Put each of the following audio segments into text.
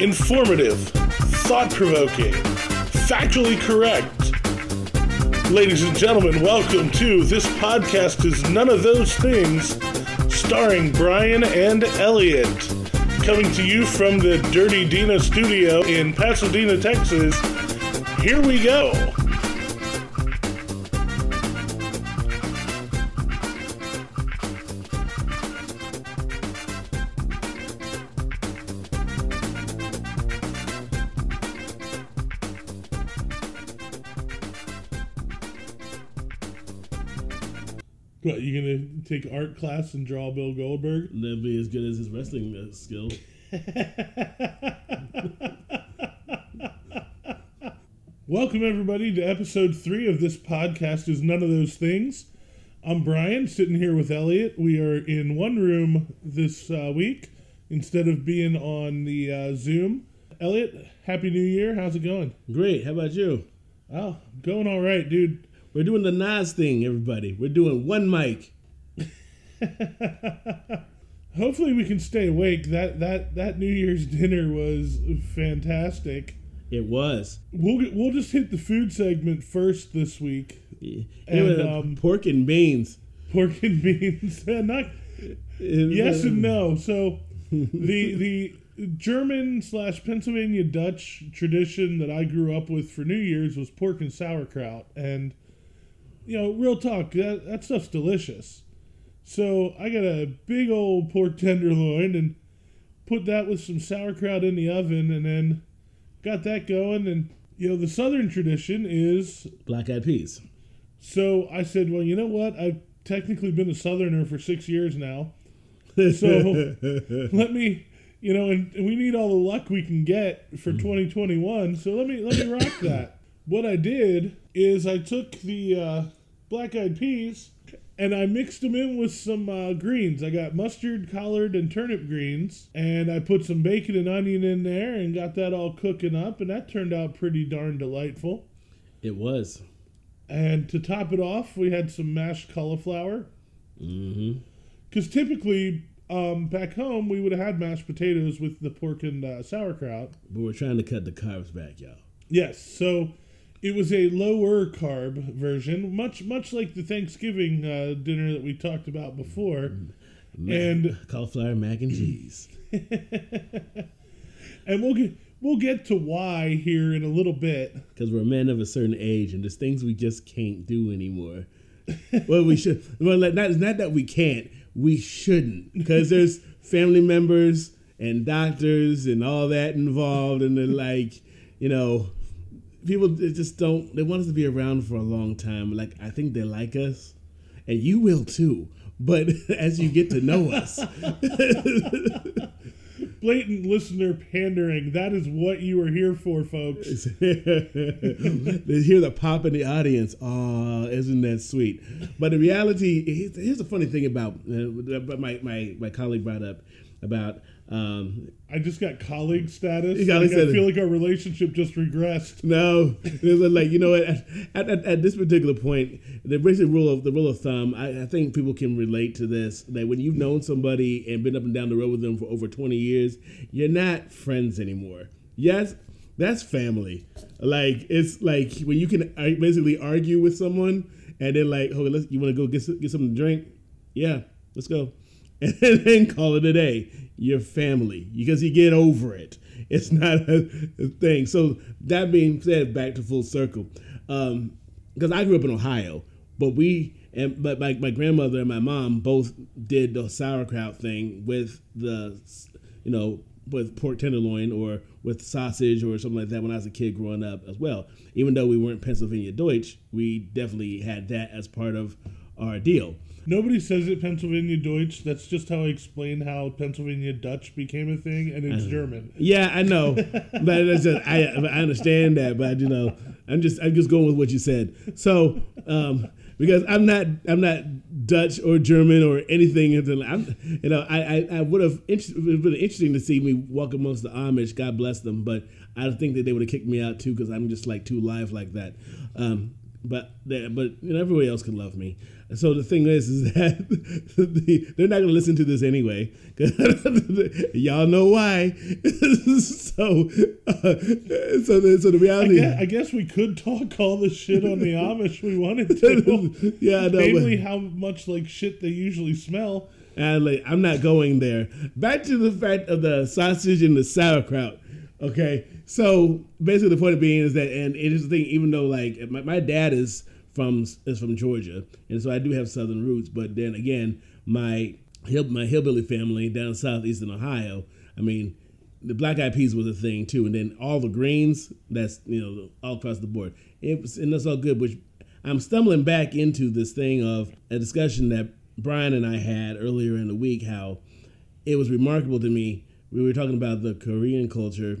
informative, thought provoking, factually correct. Ladies and gentlemen, welcome to This Podcast is None of Those Things, starring Brian and Elliot. Coming to you from the Dirty Dina studio in Pasadena, Texas. Here we go. Take art class and draw Bill Goldberg? That'd be as good as his wrestling uh, skill. Welcome everybody to episode three of this podcast is none of those things. I'm Brian, sitting here with Elliot. We are in one room this uh, week instead of being on the uh, Zoom. Elliot, happy New Year. How's it going? Great. How about you? Oh, going all right, dude. We're doing the Nas thing, everybody. We're doing one mic. Hopefully we can stay awake. That that that New Year's dinner was fantastic. It was. We'll get, we'll just hit the food segment first this week. It And, um, pork and beans. Pork and beans. Not yes and no. So the the German slash Pennsylvania Dutch tradition that I grew up with for New Year's was pork and sauerkraut, and you know, real talk, that that stuff's delicious. So I got a big old pork tenderloin and put that with some sauerkraut in the oven, and then got that going. And you know, the Southern tradition is Black eyed peas. so I said, well, you know what? I've technically been a Southerner for six years now. So let me, you know, and, we need all the luck we can get for 2021. So let me let me rock that. What I did is I took the uh, black eyed peas and I mixed them in with some uh, greens. I got mustard, collard, and turnip greens, and I put some bacon and onion in there and got that all cooking up, and that turned out pretty darn delightful. It was. And to top it off, we had some mashed cauliflower. Mm-hmm. Because typically, um, back home, we would have had mashed potatoes with the pork and uh, sauerkraut. But we're trying to cut the carbs back, y'all. Yes, so it was a lower carb version, much much like the Thanksgiving uh, dinner that we talked about before. Ma- And- cauliflower mac and cheese. And we'll get we'll get to why here in a little bit. Because we're men of a certain age and there's things we just can't do anymore. well, we should. Well, not, not that we can't, we shouldn't. Because there's family members and doctors and all that involved. And they're like, you know, people they just don't, they want us to be around for a long time. Like, I think they like us. And you will too. But as you get to know us, Blatant listener pandering. That is what you are here for, folks. they hear the pop in the audience. Oh, isn't that sweet? But the reality, here's, here's the funny thing about uh, my, my, my colleague brought up about um, I just got colleague status. Like, I feel like our relationship just regressed. no, like you know what? At, at, at this particular point, the basic rule of the rule of thumb, I, I think people can relate to this. That when you've known somebody and been up and down the road with them for over twenty years, you're not friends anymore. Yes, that's family. Like it's like when you can basically argue with someone and then like, okay, let's you want to go get get something to drink? Yeah, let's go. And then call it a day. You're family because you get over it. It's not a, thing. So that being said, back to full circle, um, because I grew up in Ohio, but we and but my, my grandmother and my mom both did the sauerkraut thing with the you know with pork tenderloin or with sausage or something like that when I was a kid growing up as well. Even though we weren't Pennsylvania Deutsch, we definitely had that as part of our deal. Nobody says it Pennsylvania Deutsch. That's just how I explain how Pennsylvania Dutch became a thing, and it's German. Yeah, I know, but just, I I understand that, but you know, I'm just I'm just going with what you said. So, um, because I'm not I'm not Dutch or German or anything. I'm, you know, I I, I would have it would been interesting to see me walk amongst the Amish. God bless them, but I think that they would have kicked me out too because I'm just like too live like that. Um, but they, but you know, everybody else can love me. So the thing is, is that the, they're not going to listen to this anyway. Y'all know why. so, uh, so the, so the I reality. guess, I guess we could talk all the shit on the Amish we wanted to. yeah, no, Namely, but, how much like shit they usually smell. and like, I'm not going there. Back to the fact of the sausage and the sauerkraut. Okay, so basically the point of being is that, and it is the thing. Even though like my, my dad is from is from Georgia, and so I do have Southern roots. But then again, my hill, my hillbilly family down southeastern Ohio. I mean, the black eyed peas was a thing too, and then all the greens. That's you know all across the board. It was, and that's all good. Which I'm stumbling back into this thing of a discussion that Brian and I had earlier in the week. How it was remarkable to me. We were talking about the Korean culture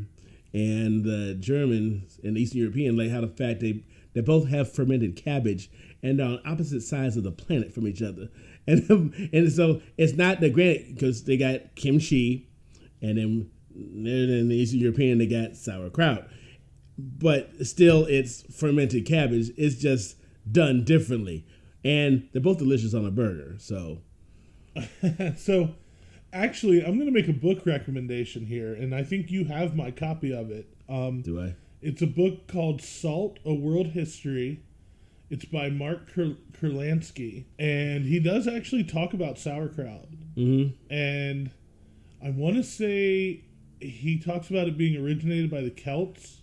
and the German and Eastern European, like how the fact they they both have fermented cabbage and on opposite sides of the planet from each other. And um, and so it's not the granted because they got kimchi, and then in the Eastern European they got sauerkraut, but still it's fermented cabbage. It's just done differently, and they're both delicious on a burger. So So, actually, I'm going to make a book recommendation here, and I think you have my copy of it. Um, do I? it's a book called Salt: A World History. It's by Mark Kur- Kurlansky, and he does actually talk about sauerkraut. Mm-hmm. And I want to say he talks about it being originated by the Celts,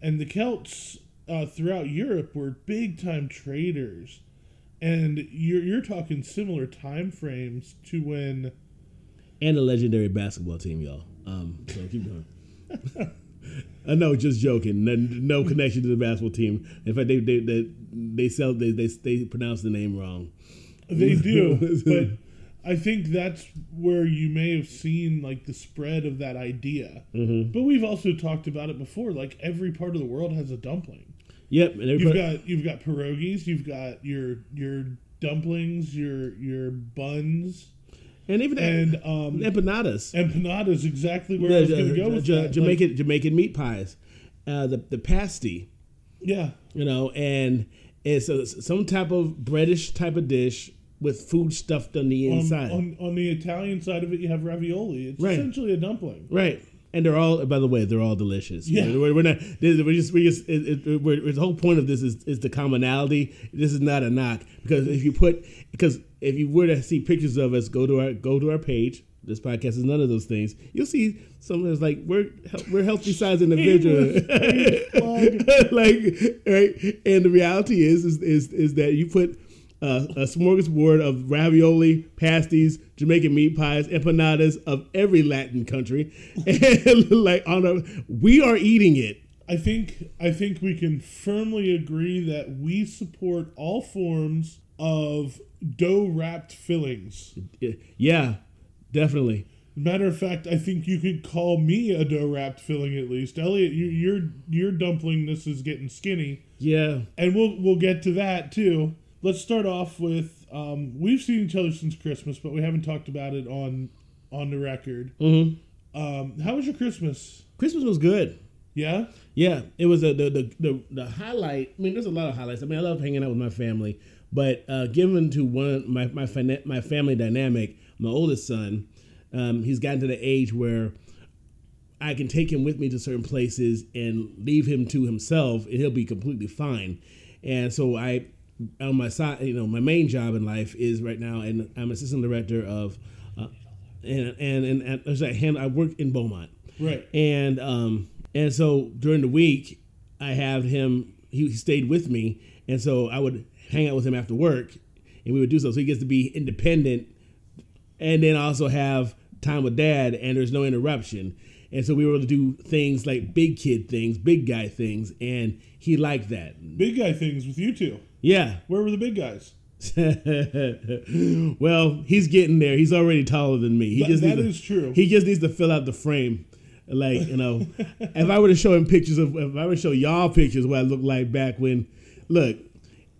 and the Celts uh, throughout Europe were big time traders. And you're you're talking similar time frames to when and a legendary basketball team, y'all. Um, so keep going. I know, just joking. No, no connection to the basketball team. In fact, they they they, they sell they, they they pronounce the name wrong. They do, but I think that's where you may have seen like the spread of that idea. Mm-hmm. But we've also talked about it before. Like every part of the world has a dumpling. Yep, and You've got you've got pierogies. You've got your your dumplings. Your your buns and even and um, empanadas. empanadas. Exactly where I was going to go with Ja- that. Like, Jamaican Jamaican meat pies, uh, the the pasty, yeah, you know, and it's a, some type of breadish type of dish with food stuffed on the on, inside. on on the Italian side of it, you have ravioli. It's Right. essentially a dumpling. Right. And they're all, by the way, they're all delicious. Yeah. we're, we're not. We're just. We just. It, it, we're, the whole point of this is, is the commonality. This is not a knock because if you put because if you were to see pictures of us, go to our go to our page. This podcast is none of those things. You'll see something that's like we're we're healthy sized individuals. like right, and the reality is is is, is that you put uh, a smorgasbord of ravioli, pasties, Jamaican meat pies, empanadas of every Latin country, and like on a, we are eating it. I think I think we can firmly agree that we support all forms of dough wrapped fillings. Yeah, definitely. Matter of fact, I think you could call me a dough wrapped filling at least. Elliot, you, your your dumplingness is getting skinny, Yeah, and we'll we'll get to that too. Let's start off with um, we've seen each other since Christmas, but we haven't talked about it on on the record. hmm Um, how was your Christmas? Christmas was good. Yeah, Yeah, it was a, the, the the the highlight. I mean, there's a lot of highlights. I mean, I love hanging out with my family, but uh, given to one my my fina- my family dynamic, my oldest son, um, he's gotten to the age where I can take him with me to certain places and leave him to himself, and he'll be completely fine. And so I, on my side, you know, my main job in life is right now, and I'm assistant director of, uh, and and and, I hand, I work in Beaumont. right. And um and so during the week, I have him. He, he stayed with me, and so I would hang out with him after work, and we would do so. So he gets to be independent, and then also have time with dad, and there's no interruption. And so we were able to do things like big kid things, big guy things, and he liked that. Big guy things with you two. Yeah. Where were the big guys? well, he's getting there. He's already taller than me. He That- just that needs to- true. He just needs to fill out the frame. Like you know, if I were to show him pictures of, if I were to show y'all pictures of what I looked like back when, look,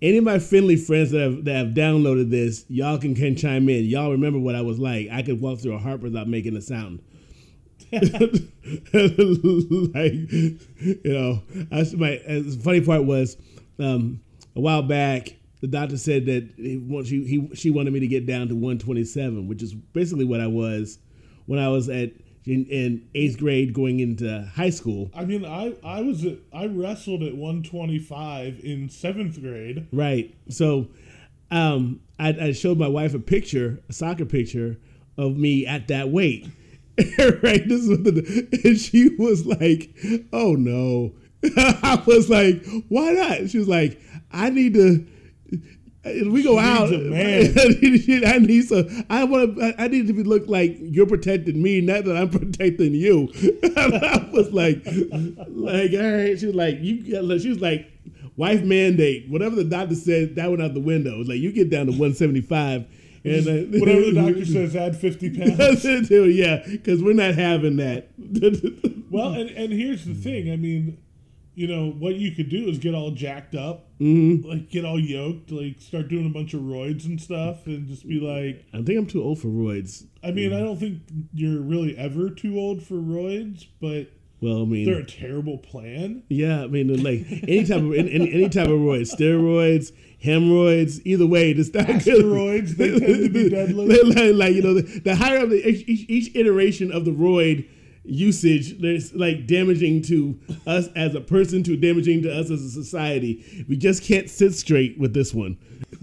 any of my friendly friends that have, that have downloaded this, y'all can, can chime in. Y'all remember what I was like? I could walk through a heart without making a sound. like you know, I, my the funny part was um, a while back, the doctor said that he, wants- he she wanted me to get down to 127, which is basically what I was when I was at in, in eighth grade going into high school. I mean, I I was at, I wrestled at 125 in seventh grade. Right. So, um, I, I showed my wife a picture, a soccer picture of me at that weight. right. This is what the, and she was like, "Oh no." I was like, "Why not?" She was like, "I need to." If we go out, needs a man. I need so I want to. I need to be look like you're protecting me, not that I'm protecting you. I was like, like, all right. She was like, you. She was like, wife mandate. Whatever the doctor said, that went out the window. It was like you get down to 175, and uh, Whatever the doctor says, add 50 pounds. That's it, too, yeah, because we're not having that. Well, and, and here's the thing. I mean, you know, what you could do is get all jacked up, Mhm. like get all yoked, like start doing a bunch of roids and stuff, and just be like, I think I'm too old for roids. I mean, I don't think you're really ever too old for roids, but Well, I mean, they're a terrible plan. Yeah, I mean, like any type of any, any type of roids, steroids, hemorrhoids, either way, it's not good. They tend to be deadly. like, like, you know, the, the higher up the each, each iteration of the roid usage, there's like damaging to us as a person, to damaging to us as a society. We just can't sit straight with this one.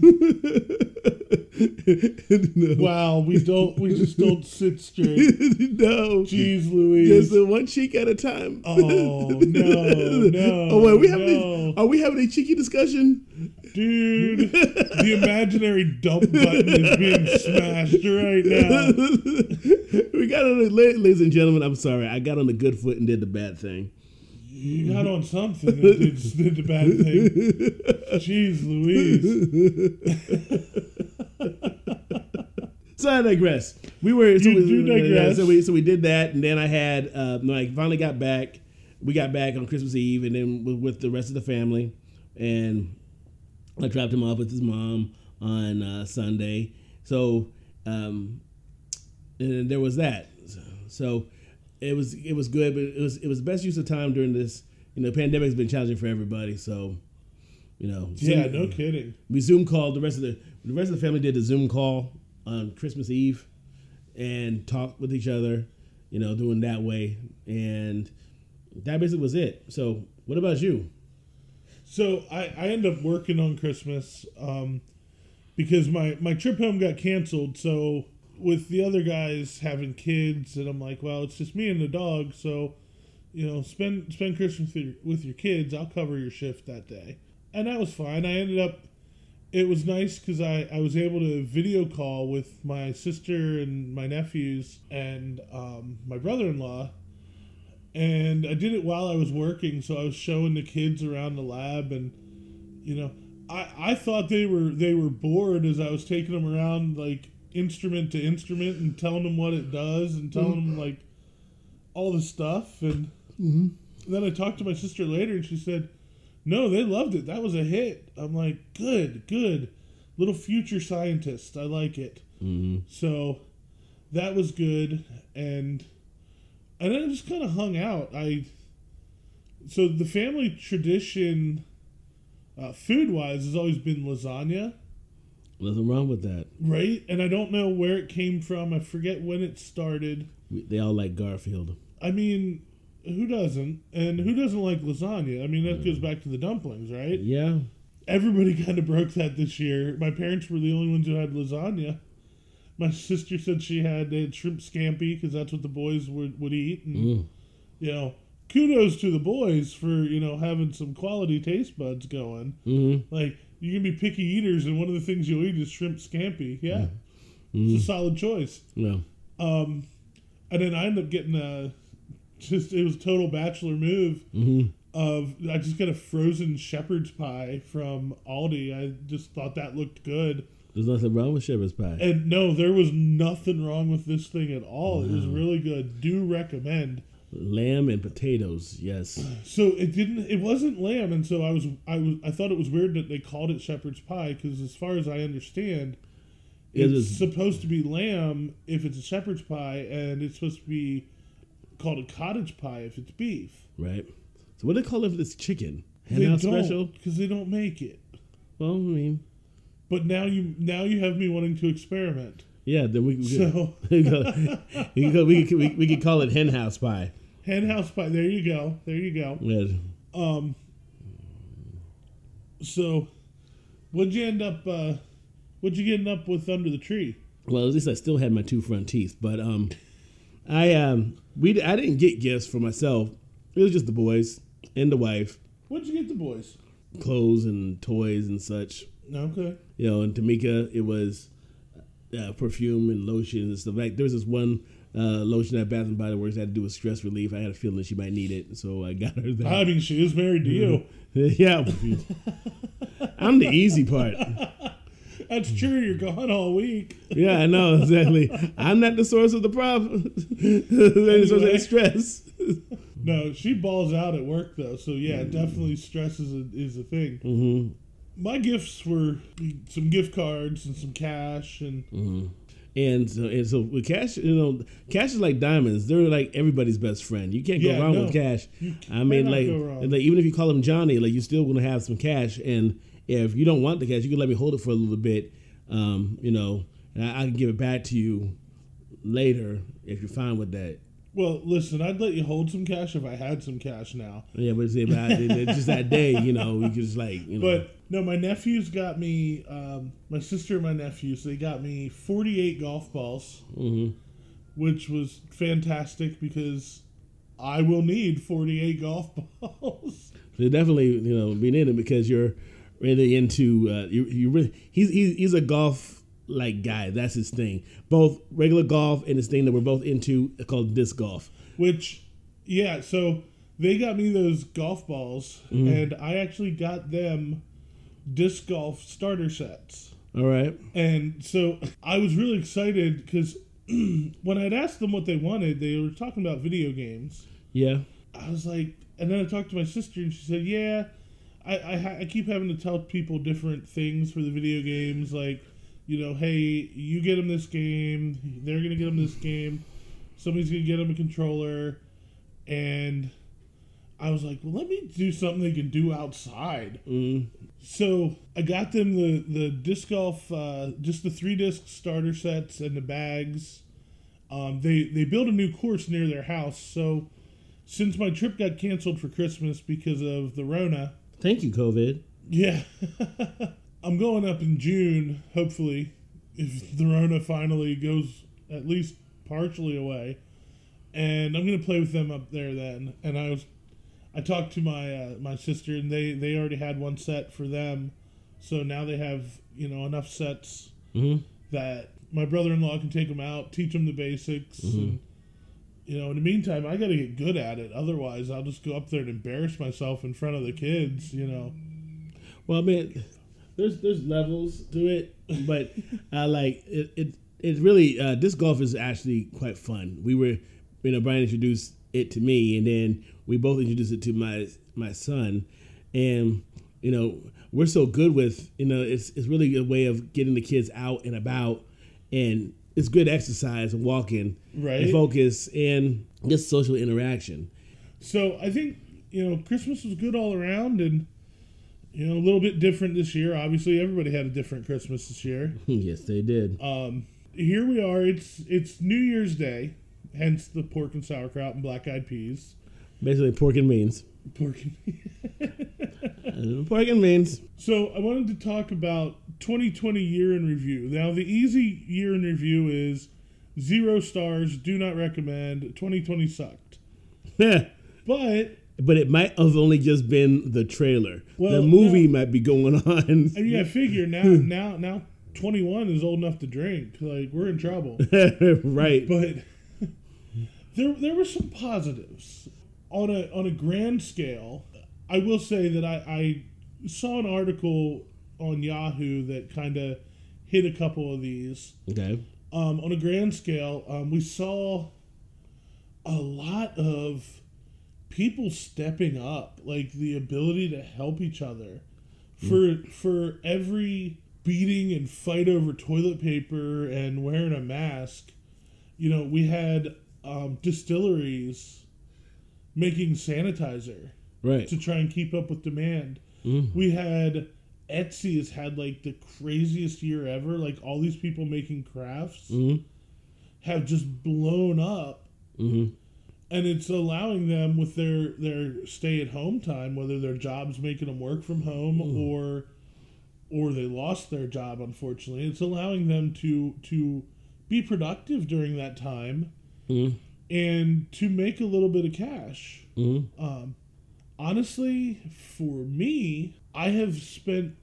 no. Wow, we don't, we just don't sit straight. no. Jeez Louise. Just one cheek at a time. Oh, no, no, Oh wait, are we having no. a, are we having a cheeky discussion? Dude, the imaginary dump button is being smashed right now. we got on ladies and gentlemen. I'm sorry, I got on the good foot and did the bad thing. You got on something and did, did the bad thing. Jeez Louise. So I digress. We were so we, digress. So we so we did that, and then I had uh, I finally got back. We got back on Christmas Eve, and then with, with the rest of the family, and I dropped him off with his mom on uh, Sunday. So um, and there was that. So it was it was good, but it was it was the best use of time during this. You know, pandemic's been challenging for everybody. So you know, Yeah, Zoom- no kidding. we Zoom called the rest of the the rest of the family did a Zoom call on Christmas Eve and talked with each other, you know, doing that way, and that basically was it. So, what about you? So I, I end up working on Christmas um, because my, my trip home got canceled. So with the other guys having kids, and I'm like, well, it's just me and the dog. So you know, spend spend Christmas with your, with your kids. I'll cover your shift that day, and that was fine. I ended up. It was nice because I, I was able to video call with my sister and my nephews and um, my brother in law and I did it while I was working, so I was showing the kids around the lab, and you know, I I thought they were they were bored as I was taking them around like instrument to instrument and telling them what it does and telling them like all the stuff, and then I talked to my sister later, and she said, "No, they loved it. That was a hit." I'm like, "Good, good, little future scientist. I like it." Mm-hmm. So that was good, and and then I just kind of hung out. I so the family tradition, uh, food wise, has always been lasagna, Nothing wrong with that. right? And I don't know where it came from. I forget when it started. We, they all like Garfield. I mean, who doesn't? And who doesn't like lasagna? I mean, that goes back to the dumplings, right? Yeah, Everybody kind of broke that this year. My parents were the only ones who had lasagna. My sister said she had, they had shrimp scampi because that's what the boys would, would eat. And, Mm. you know, kudos to the boys for, you know, having some quality taste buds going. mm-hmm. Like, you can be picky eaters, and one of the things you'll eat is shrimp scampi. Yeah. Mm-hmm. It's a solid choice. no, Um, and then I ended up getting a, just, it was a total bachelor move mm-hmm. of I just got a frozen shepherd's pie from Aldi. I just thought that looked good. There's nothing wrong with shepherd's pie. And no, there was nothing wrong with this thing at all. It was really good. Do recommend. Lamb and potatoes, yes. So it didn't it wasn't lamb and so I was I was I thought it was weird that they called it shepherd's pie cuz as far as I understand It it's is- supposed to be lamb if it's a shepherd's pie and it's supposed to be called a cottage pie if it's beef. Right. So what do they call it if it's chicken? They out don't special. because they don't make it. Well, I mean, But now you now you have me wanting to experiment. yeah. Then we we So we could, we, could, we, could, we, we could call it hen house pie. hen house pie. There you go. There you go. Yeah. Um. So, what'd you end up? Uh, what'd you get up with under the tree? Well, at least I still had my two front teeth, but um, I um, we I didn't get gifts for myself. It was just the boys and the wife, What'd you get the boys? clothes and toys and such. Okay. You know, in Tamika, it was uh, perfume and lotion and stuff. Like there was this one uh, lotion at Bath and Body Works that had to do with stress relief. I had a feeling she might need it, so I got her that. I mean, she is married to you. yeah, I'm the easy part. That's true. You're gone all week. Yeah, I know exactly. I'm not the source of the problem. the source of the stress. No, she balls out at work though. So yeah, definitely stress is a, is a thing. hmm My gifts were some gift cards and some cash and And so, and so with cash, you know, cash is like diamonds. They're like everybody's best friend. You can't go Yeah, wrong no. with cash. I mean, like, like even if you call him Johnny, like you're still gonna have some cash. And if you don't want the cash, you can let me hold it for a little bit. Um, you know, and I, I can give it back to you later if you're fine with that. well, listen, I'd let you hold some cash if I had some cash now. Yeah, but it's about just that day, you know, you just like, you know. But no, my nephews got me. Um, my sister and my nephews they got me 48 golf balls, hmm which was fantastic because I will need 48 golf balls. So definitely, you know, being in it because you're really into uh, you. You really he's he's, he's a golf like guy. That's his thing. Both regular golf and his thing that we're both into called disc golf. Which, yeah, so they got me those golf balls, Mm-hmm. and I actually got them disc golf starter sets. All right. And so I was really excited because when I'd asked them what they wanted, they were talking about video games. Yeah. I was like, and then I talked to my sister, and she said, "Yeah, I I, ha- I keep having to tell people different things for the video games, like, you know, hey, you get them this game, they're gonna get them this game, somebody's gonna get them a controller, and I was like, well, let me do something they can do outside. Mm. So I got them the the disc golf, uh, just the three disc starter sets and the bags. Um, they they built a new course near their house. So since my trip got canceled for Christmas because of the Rona, Thank you, COVID. yeah, I'm going up in June. Hopefully, if the Rona finally goes at least partially away, and I'm gonna play with them up there then. And I was, I talked to my uh, my sister, and they they already had one set for them, so now they have you know enough sets hmm that my brother-in-law can take them out, teach them the basics, and you know, in the meantime, I got to get good at it. Otherwise, I'll just go up there and embarrass myself in front of the kids. You know. Well, I mean, there's there's levels to it, but I like it. It it's really uh, disc golf is actually quite fun. We were, you know, Brian introduced it to me, and then we both introduced it to my my son, and you know, we're so good with you know, it's it's really a way of getting the kids out and about, and it's good exercise and walking, Right. and focus and just social interaction. So I think you know Christmas was good all around, and you know a little bit different this year. Obviously, everybody had a different Christmas this year. yes, they did. Um, here we are. It's it's New Year's Day, hence the pork and sauerkraut and black eyed peas. Basically, pork and beans. Pork and pork and beans. So I wanted to talk about 2020 year in review. Now the easy year in review is zero stars. Do not recommend. 2020 sucked. But But it might have only just been the trailer. Well, the movie no. might be going on. I mean, I figure now hmm. now now 21 is old enough to drink. Like we're in trouble. right. but there there were some positives on a on a grand scale. I will say that I, I saw an article on Yahoo that kind of hit a couple of these. Okay. Um, on a grand scale, um, we saw a lot of people stepping up, like the ability to help each other. For for every beating and fight over toilet paper and wearing a mask, you know, we had um, distilleries making sanitizer Right. to try and keep up with demand. Mhm. We had Etsy has had like the craziest year ever. Like all these people making crafts Mm-hmm. have just blown up, Mm-hmm. and it's allowing them with their their stay at home time, whether their jobs making them work from home or or they lost their job unfortunately. It's allowing them to to be productive during that time Mm-hmm. and to make a little bit of cash. Mm-hmm. Um, honestly, for me, I have spent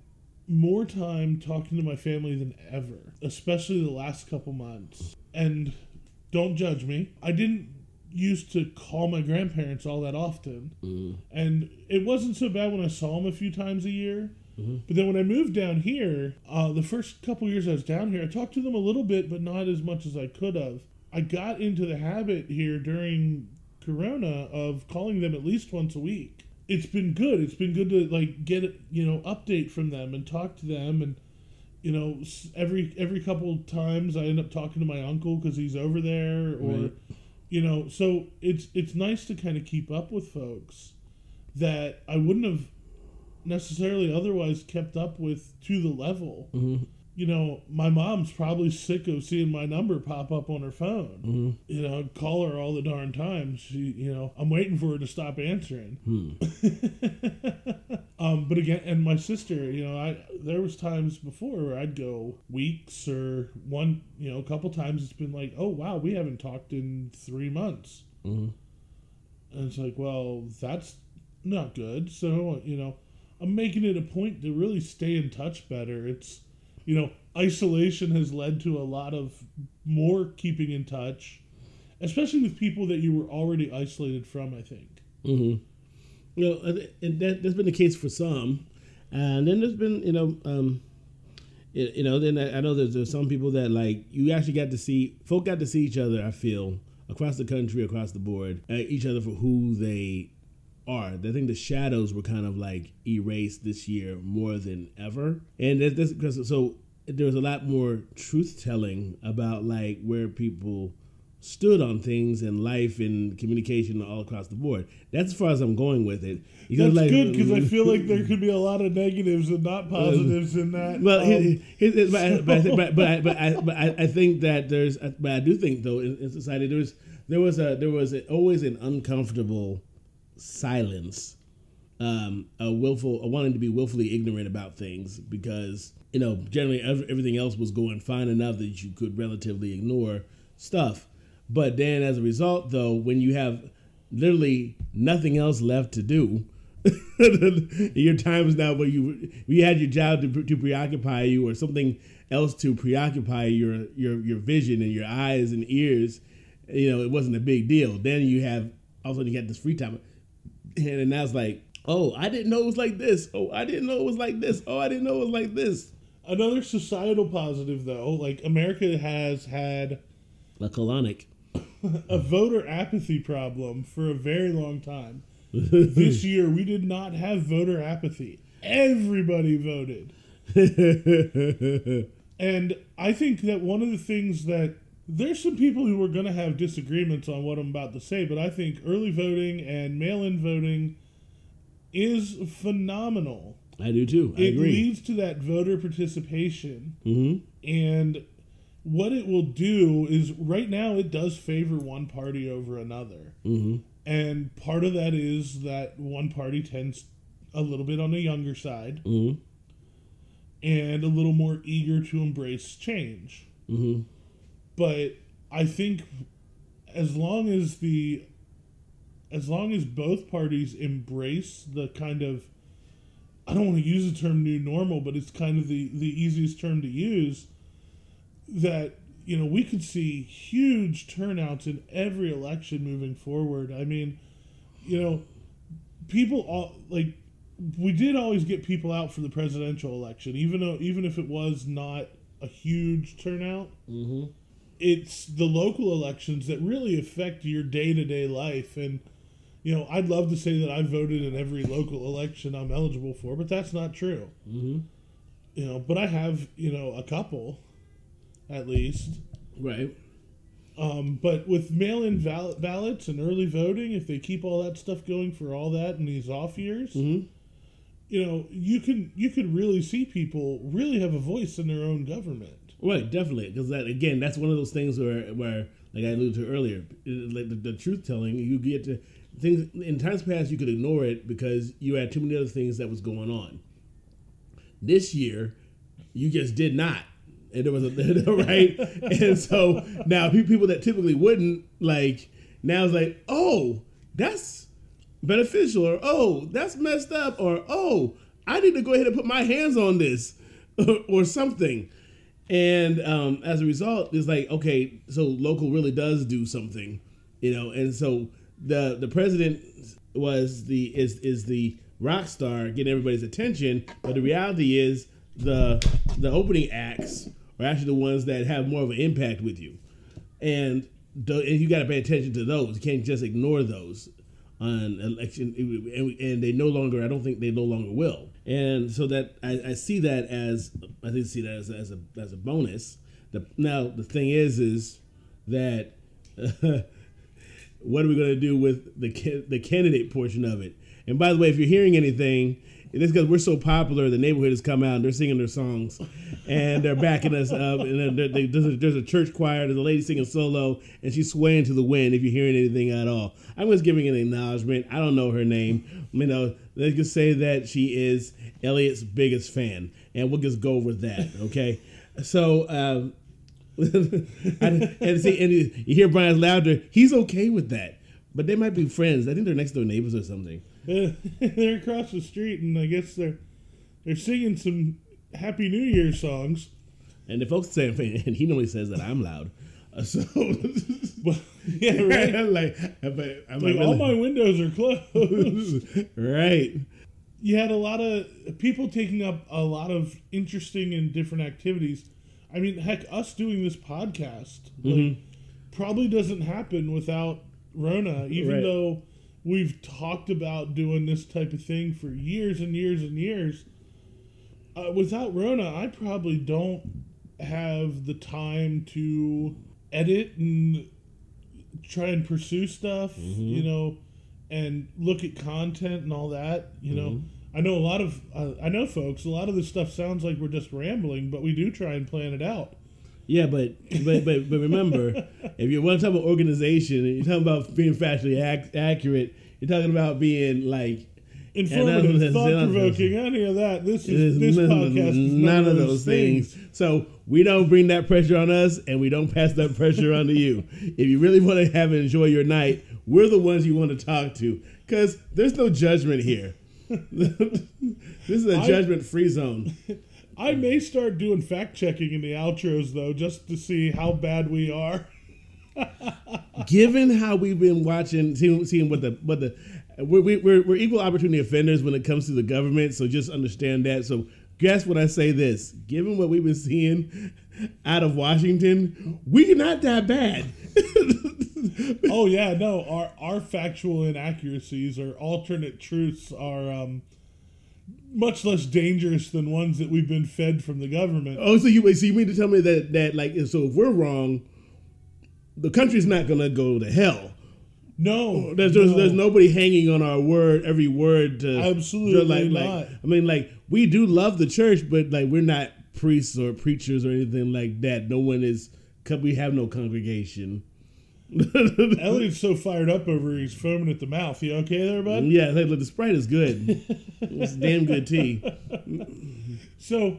more time talking to my family than ever, especially the last couple months. And don't judge me. I didn't used to call my grandparents all that often. Mm-hmm. And it wasn't so bad when I saw them a few times a year. But then when I moved down here, uh, the first couple years I was down here, I talked to them a little bit, but not as much as I could have. I got into the habit here during Corona of calling them at least once a week. It's been good. It's been good to like get you know update from them and talk to them and you know every every couple times I end up talking to my uncle because he's over there or Right. you know so it's it's nice to kind of keep up with folks that I wouldn't have necessarily otherwise kept up with to the level. Mm-hmm. You know, my mom's probably sick of seeing my number pop up on her phone. Mm-hmm. You know, call her all the darn time. She, you know, I'm waiting for her to stop answering. um, but again, and my sister, you know, I there was times before where I'd go weeks or one, you know, a couple times. It's been like, oh wow, we haven't talked in three months. Mm-hmm. And it's like, well, that's not good. So, you know, I'm making it a point to really stay in touch better. It's, you know, isolation has led to a lot of more keeping in touch, especially with people that you were already isolated from, I think. Mm-hmm. You know, and that, that's been the case for some, and then there's been you know, um, you, you know, then I, I know there's, there's some people that like you actually got to see folk got to see each other. I feel across the country, across the board, uh, each other for who they are. I think the shadows were kind of like erased this year more than ever, and that's because so there was a lot more truth telling about like where people stood on things in life and communication all across the board. That's as far as I'm going with it. That's like, good because I feel like there could be a lot of negatives and not positives in that. Well, Um, but, I- but, I but, but, I, but, I, but I, I think that there's, but I do think though in, in society there's there was a there was a, always an uncomfortable silence, um, a willful, a wanting to be willfully ignorant about things because you know generally ev- everything else was going fine enough that you could relatively ignore stuff. But then as a result, though, when you have literally nothing else left to do. your times now where you you had your job to, to preoccupy you or something else to preoccupy your your your vision and your eyes and ears you know it wasn't a big deal then you have all of a sudden you got this free time and I was like oh i didn't know it was like this oh i didn't know it was like this oh i didn't know it was like this another societal positive, though, like America has had a colonic a voter apathy problem for a very long time. this year, we did not have voter apathy. Everybody voted. And I think that one of the things that there's some people who are going to have disagreements on what I'm about to say, but I think early voting and mail in voting is phenomenal. i do too i It agree leads to that voter participation. mm-hmm. And what it will do is right now it does favor one party over another. Mm-hmm. And part of that is that one party tends a little bit on the younger side Mm-hmm. and a little more eager to embrace change. But I think as long as the as long as both parties embrace the kind of I don't want to use the term new normal, but it's kind of the the easiest term to use that you know we could see huge turnouts in every election moving forward. I mean, you know, people all like we did always get people out for the presidential election, even though even if it was not a huge turnout. Mm-hmm. It's the local elections that really affect your day to day life, and you know I'd love to say that I voted in every local election I'm eligible for, but that's not true. Mm-hmm. You know, but I have you know a couple, at least. right Um, but with mail-in val- ballots and early voting, if they keep all that stuff going for all that in these off years, mm-hmm. you know, you can you could really see people really have a voice in their own government. Right, definitely, because that again, that's one of those things where, where like I alluded to earlier, like the, the truth telling, you get to things in times past you could ignore it because you had too many other things that was going on. This year, you just did not, and there was a right, and so now people that typically wouldn't like now it's like, oh, that's beneficial, or oh, that's messed up, or oh, I need to go ahead and put my hands on this, or something. And um, as a result, it's like, okay, so local really does do something, you know. And so the the president was the is is the rock star getting everybody's attention, but the reality is the the opening acts are actually the ones that have more of an impact with you, and and you got to pay attention to those. You can't just ignore those on election, and, and they no longer. I don't think they no longer will. And so that I, I see that as I think see that as, as a as a bonus. The, now the thing is is that what are we going to do with the the candidate portion of it? And by the way, if you're hearing anything, it's because we're so popular. The neighborhood has come out and they're singing their songs, and they're backing us up. And they, there's, a, there's, a, church choir. There's a lady singing solo, and she's swaying to the wind. If you're hearing anything at all, I'm just giving an acknowledgement. I don't know her name. You know, let's just say that she is Elliot's biggest fan, and we'll just go with that. Okay, so. Um, and, and see, and you hear Brian's laughter. He's okay with that, but they might be friends. I think they're next door neighbors or something. they're across the street, and I guess they're they're singing some Happy New Year songs. And the folks say, and he normally says that I'm loud. Uh, so, well, yeah, right. like, but I'm like, all my windows are closed. right. You had a lot of people taking up a lot of interesting and different activities. I mean, heck, us doing this podcast mm-hmm. like, probably doesn't happen without Rona, even right. though we've talked about doing this type of thing for years and years and years. Uh, without Rona, I probably don't have the time to edit and try and pursue stuff, mm-hmm. you know, and look at content and all that. You mm-hmm. know, I know a lot of, uh, I know folks, a lot of this stuff sounds like we're just rambling, but we do try and plan it out. Yeah, but but but, but remember, if you want to talk about organization and you're talking about being factually ac- accurate, you're talking about being like informative, thought provoking, any of that. This is this none, podcast is none, none of those things. things. So we don't bring that pressure on us, and we don't pass that pressure on to you. If you really want to have and enjoy your night, we're the ones you want to talk to because there's no judgment here. this is a judgment free zone. I may start doing fact checking in the outros though, just to see how bad we are. Given how we've been watching, seeing, seeing what the what the we're, we're, we're equal opportunity offenders when it comes to the government. So just understand that. So guess what I say this, given what we've been seeing out of Washington, we're not that bad. oh yeah, no, our our factual inaccuracies or alternate truths are um, much less dangerous than ones that we've been fed from the government. Oh, so you so you mean to tell me that that like so if we're wrong, the country's not gonna go to hell. No, oh, there's there's, no. there's nobody hanging on our word, every word to absolutely like, not. Like, I mean, like we do love the church, but like we're not priests or preachers or anything like that. No one is. We have no congregation. Elliot's so fired up over he's foaming at the mouth. You okay there, bud? Yeah, like, the Sprite is good. it's damn good tea. So,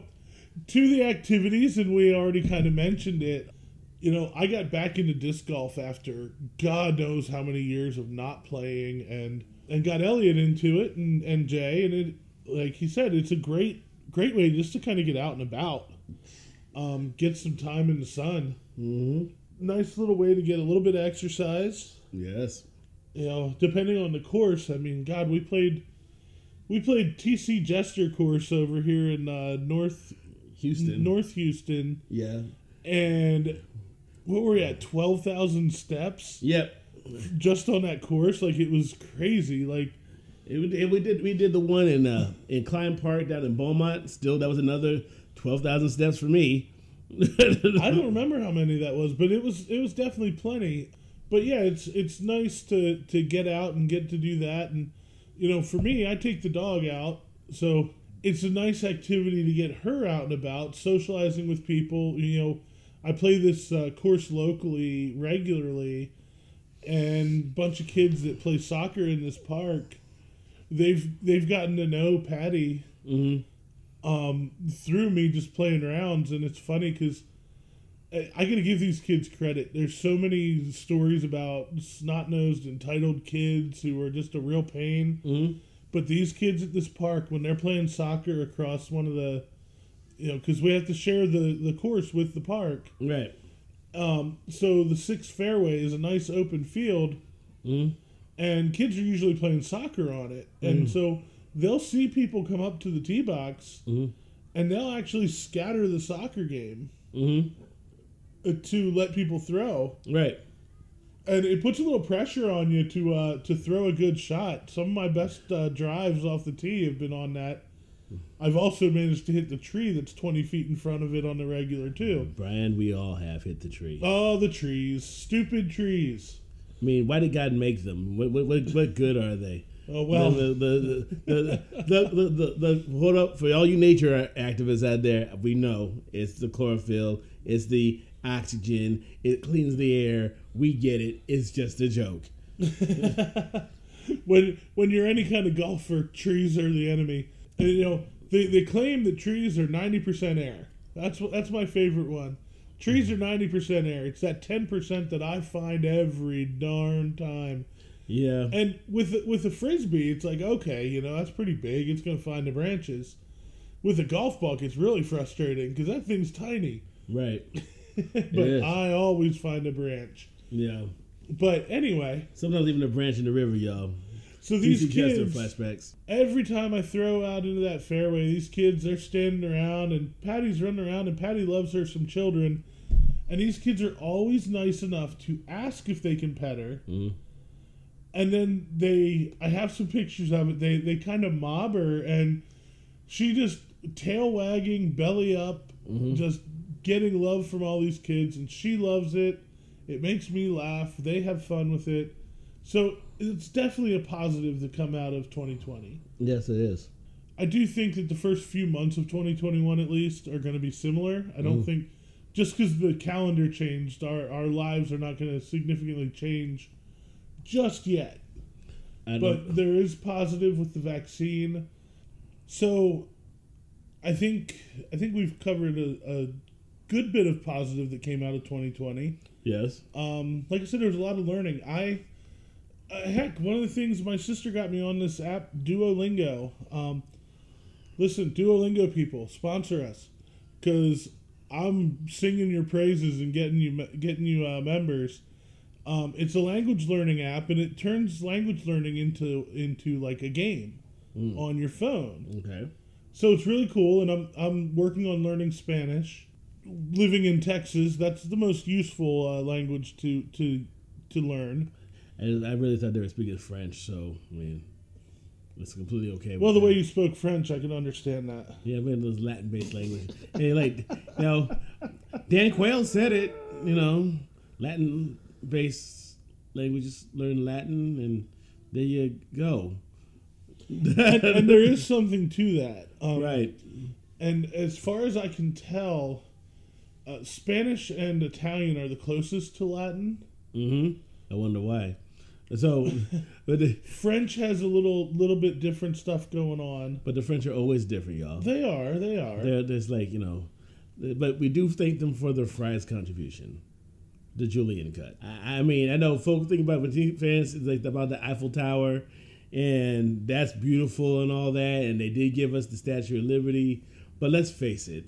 to the activities, and we already kind of mentioned it. You know, I got back into disc golf after God knows how many years of not playing, and and got Elliot into it, and and Jay, and it like he said, it's a great great way just to kind of get out and about, um, get some time in the sun. Mm-hmm nice little way to get a little bit of exercise. Yes. You know, depending on the course. I mean, God, we played we played TC Jester course over here in uh, North Houston. North Houston. Yeah. And what were we at? Twelve thousand steps. Yep. Just on that course, like it was crazy. Like it, it, we did we did the one in uh, in Klein Park down in Beaumont. Still, that was another twelve thousand steps for me. I don't remember how many that was, but it was it was definitely plenty. But yeah, it's it's nice to to get out and get to do that. And you know, for me, I take the dog out So it's a nice activity to get her out and about, socializing with people. You know, I play this uh, course locally regularly, and a bunch of kids that play soccer in this park, they've they've gotten to know Patty Mm-hmm. Um, through me just playing rounds, and it's funny because I, got to give these kids credit. There's so many stories about snot nosed, entitled kids who are just a real pain. Mm-hmm. But these kids at this park, when they're playing soccer across one of the, you know, because we have to share the the course with the park. Right. Um, so the sixth fairway is a nice open field, Mm-hmm. and kids are usually playing soccer on it, and Mm. so they'll see people come up to the tee box, Mm-hmm. and they'll actually scatter the soccer game Mm-hmm. uh, to let people throw, Right. and it puts a little pressure on you to uh, to throw a good shot. Some of my best uh, drives off the tee have been on that. I've also managed to hit the tree that's twenty feet in front of it on the regular too. Brian, we all have hit the tree. Oh, the trees, stupid trees. I mean, why did God make them? What what what, what good are they? Oh well, the the the the, the, the, the, hold up for all you nature activists out there. We know it's the chlorophyll, it's the oxygen, it cleans the air. We get it. It's just a joke. when when you're any kind of golfer, trees are the enemy. And, you know they, they claim that trees are ninety percent air. That's that's my favorite one. Trees mm-hmm. are ninety percent air. It's that ten percent that I find every darn time yeah. And with with a frisbee, it's like okay, you know that's pretty big. It's going to find the branches. With a golf ball, it's really frustrating because that thing's tiny. Right. but. I always find a branch. Yeah. But anyway, Sometimes even a branch in the river, y'all. so these kids flashbacks. every time I throw out into that fairway, these kids they're standing around and Patty's running around and Patty loves her some children. And these kids are always nice enough to ask if they can pet her. Mhm. And then they I have some pictures of it. They they kind of mob her and she just tail wagging, belly up, Mhm. just getting love from all these kids and she loves it. It makes me laugh. They have fun with it. So it's definitely a positive to come out of 2020. Yes, it is. I do think that the first few months of 2021, at least, are going to be similar. I don't Mm. think just because the calendar changed, our, our lives are not going to significantly change just yet. But there is positive with the vaccine. So I think I think we've covered a, a good bit of positive that came out of 2020 yes. um, like I said, there was a lot of learning. I, uh, heck, one of the things my sister got me on this app, Duolingo. Um, listen, Duolingo people, sponsor us, because I'm singing your praises and getting you getting you uh, members. Um, it's a language learning app, and it turns language learning into into like a game Mm. on your phone. Okay. So it's really cool, and I'm I'm working on learning Spanish. Living in Texas, that's the most useful uh, language to to to learn. And I really thought they were speaking French, so I mean, it's completely okay. Well, the way you spoke French, I can understand that. Yeah, man, those Latin-based language. and like, you know, Dan Quayle said it. You know, Latin-based languages learn Latin, and there you go. And there is something to that. Um, right. And as far as I can tell, uh, Spanish and Italian are the closest to Latin. Mm-hmm. I wonder why. So, but the, French has a little little bit different stuff going on. but the French are always different, y'all. They are, they are. There's like you know, but we do thank them for their fries contribution, the julienne cut. I, I mean, I know folks think about when fans like about the Eiffel Tower, and that's beautiful and all that, and they did give us the Statue of Liberty, but let's face it,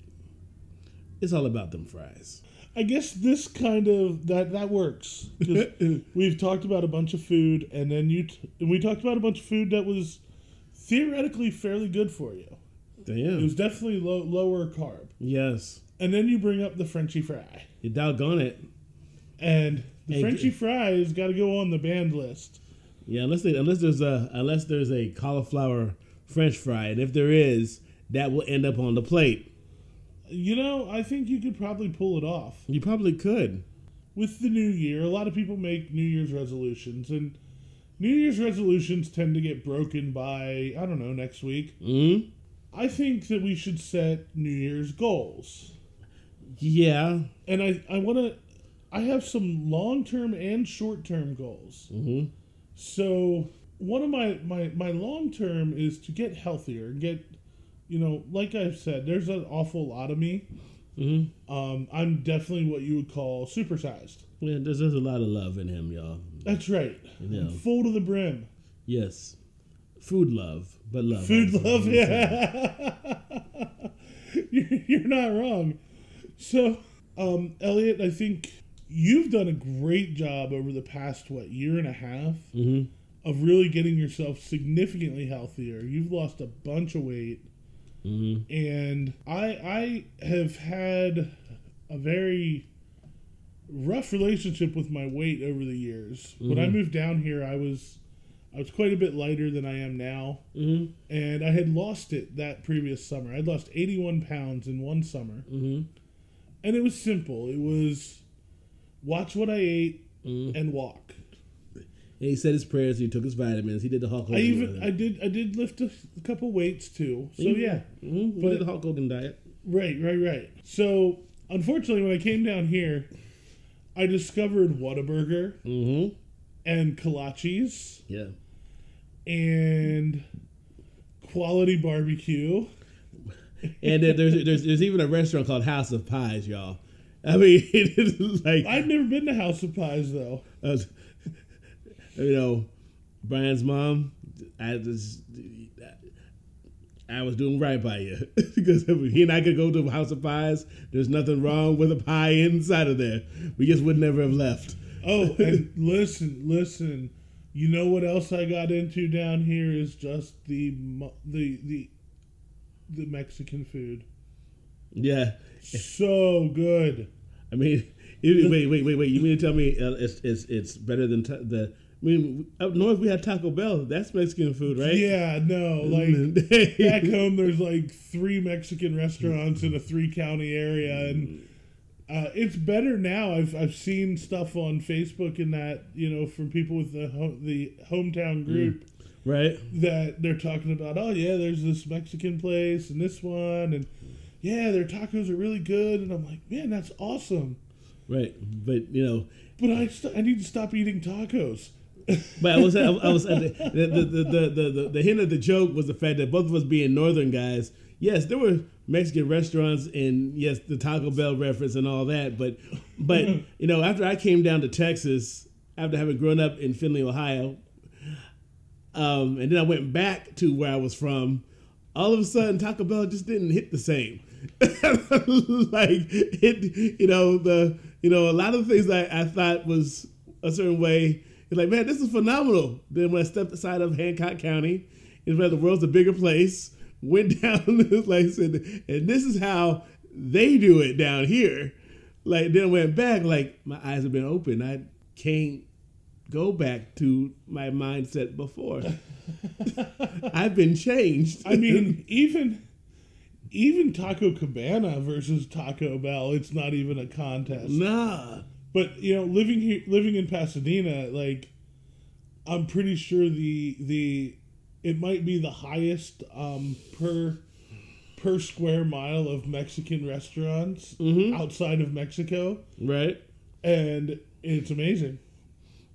it's all about them fries. I guess this kind of that that works. We've talked about a bunch of food, and then you t- and we talked about a bunch of food that was theoretically fairly good for you. It was definitely low, lower carb, Yes, and then you bring up the Frenchy fry, you doggone it. And the Frenchy fry has got to go on the banned list. Yeah, unless they, unless there's a unless there's a cauliflower French fry, and if there is, that will end up on the plate. You know, I think you could probably pull it off You probably could. with the new year. A lot of people make New Year's resolutions, and New Year's resolutions tend to get broken by I don't know next week. Mm-hmm. I think that we should set New Year's goals, Yeah. and I I want to. I have some long term and short term goals. Mm-hmm. So one of my my my long term is to get healthier, get you know, like I've said, there's an awful lot of me. Mm-hmm. Um, I'm definitely what you would call supersized. Yeah, there's, there's a lot of love in him, y'all. That's right. Yeah. Full to the brim. Yes. Food love, but love. Food also. love, yeah. you're, you're not wrong. So, um, Elliot, I think you've done a great job over the past what year and a half Mhm. of really getting yourself significantly healthier. You've lost a bunch of weight, Mhm. and I I have had a very rough relationship with my weight over the years. When I Mhm. moved down here, I was I was quite a bit lighter than I am now Mhm. and I had lost it that previous summer. I'd lost 81 pounds in one summer, Mhm. and it was simple. It was watch what I ate Mhm. and walk. And he said his prayers. He took his vitamins. He did the Hulk Hogan. I even I did I did lift a, couple weights too. So yeah, Mm-hmm. But- did the Hulk Hogan diet. right, right, right. So unfortunately, when I came down here, I discovered Whataburger Mm-hmm. and kolaches Yeah. and quality barbecue. And there- there's, there's there's even a restaurant called House of Pies, y'all. I mean, like I've never been to House of Pies though. uh, you know, Brian's mom. I just I was doing right by you because he and I could go to House of Pies. There's nothing wrong with a pie inside of there. We just would never have left. Oh, and listen, listen. You know what else I got into down here is just the the the the Mexican food. Yeah, So good. I mean, it- wait, wait, wait, wait. You mean to tell me uh, it's it's it's better than ta- the? I mean, up north we had Taco Bell. That's Mexican food, right? Yeah, no, like back home there's like three Mexican restaurants in a three county area and uh, it's better now. I've I've seen stuff on Facebook and that, you know, from people with the ho- the hometown group right. that they're talking about, oh yeah, there's this Mexican place and this one, and yeah, their tacos are really good, and I'm like, man, that's awesome. Right, but you know, But I st- I need to stop eating tacos. but I was I was the the, the, the, the, the the hint of the joke was the fact that both of us being northern guys, yes, there were Mexican restaurants and yes, the Taco Bell reference and all that, but but you know, after I came down to Texas after having grown up in Findlay, Ohio, um, and then I went back to where I was from. All of a sudden, Taco Bell just didn't hit the same. like it, you know, the you know a lot of things that I thought was a certain way. It's like, man, this is phenomenal. Then when I stepped aside of Hancock County, it's where the world's a bigger place. Went down, like I said, and this is how they do it down here. Like then went back, like my eyes have been open. I can't go back to my mindset before. I've been changed. I mean, even even Taco Cabana versus Taco Bell, it's not even a contest. nah. But you know, living here, living in Pasadena, like I'm pretty sure the the it might be the highest um, per per square mile of Mexican restaurants Mhm. outside of Mexico, Right. and it's amazing.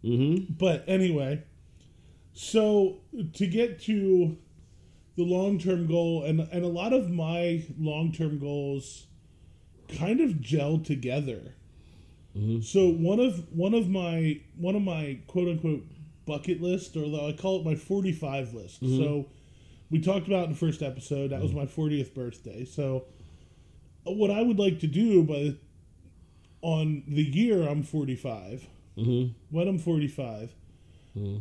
Mm-hmm. But anyway, so to get to the long term goal, and and a lot of my long term goals kind of gel together. Mhm. So one of one of my one of my quote unquote bucket list, or I call it my forty five list. So we talked about in the first episode that was my fortieth birthday. So what I would like to do by on the year I'm forty five Mm-hmm. when I'm 45,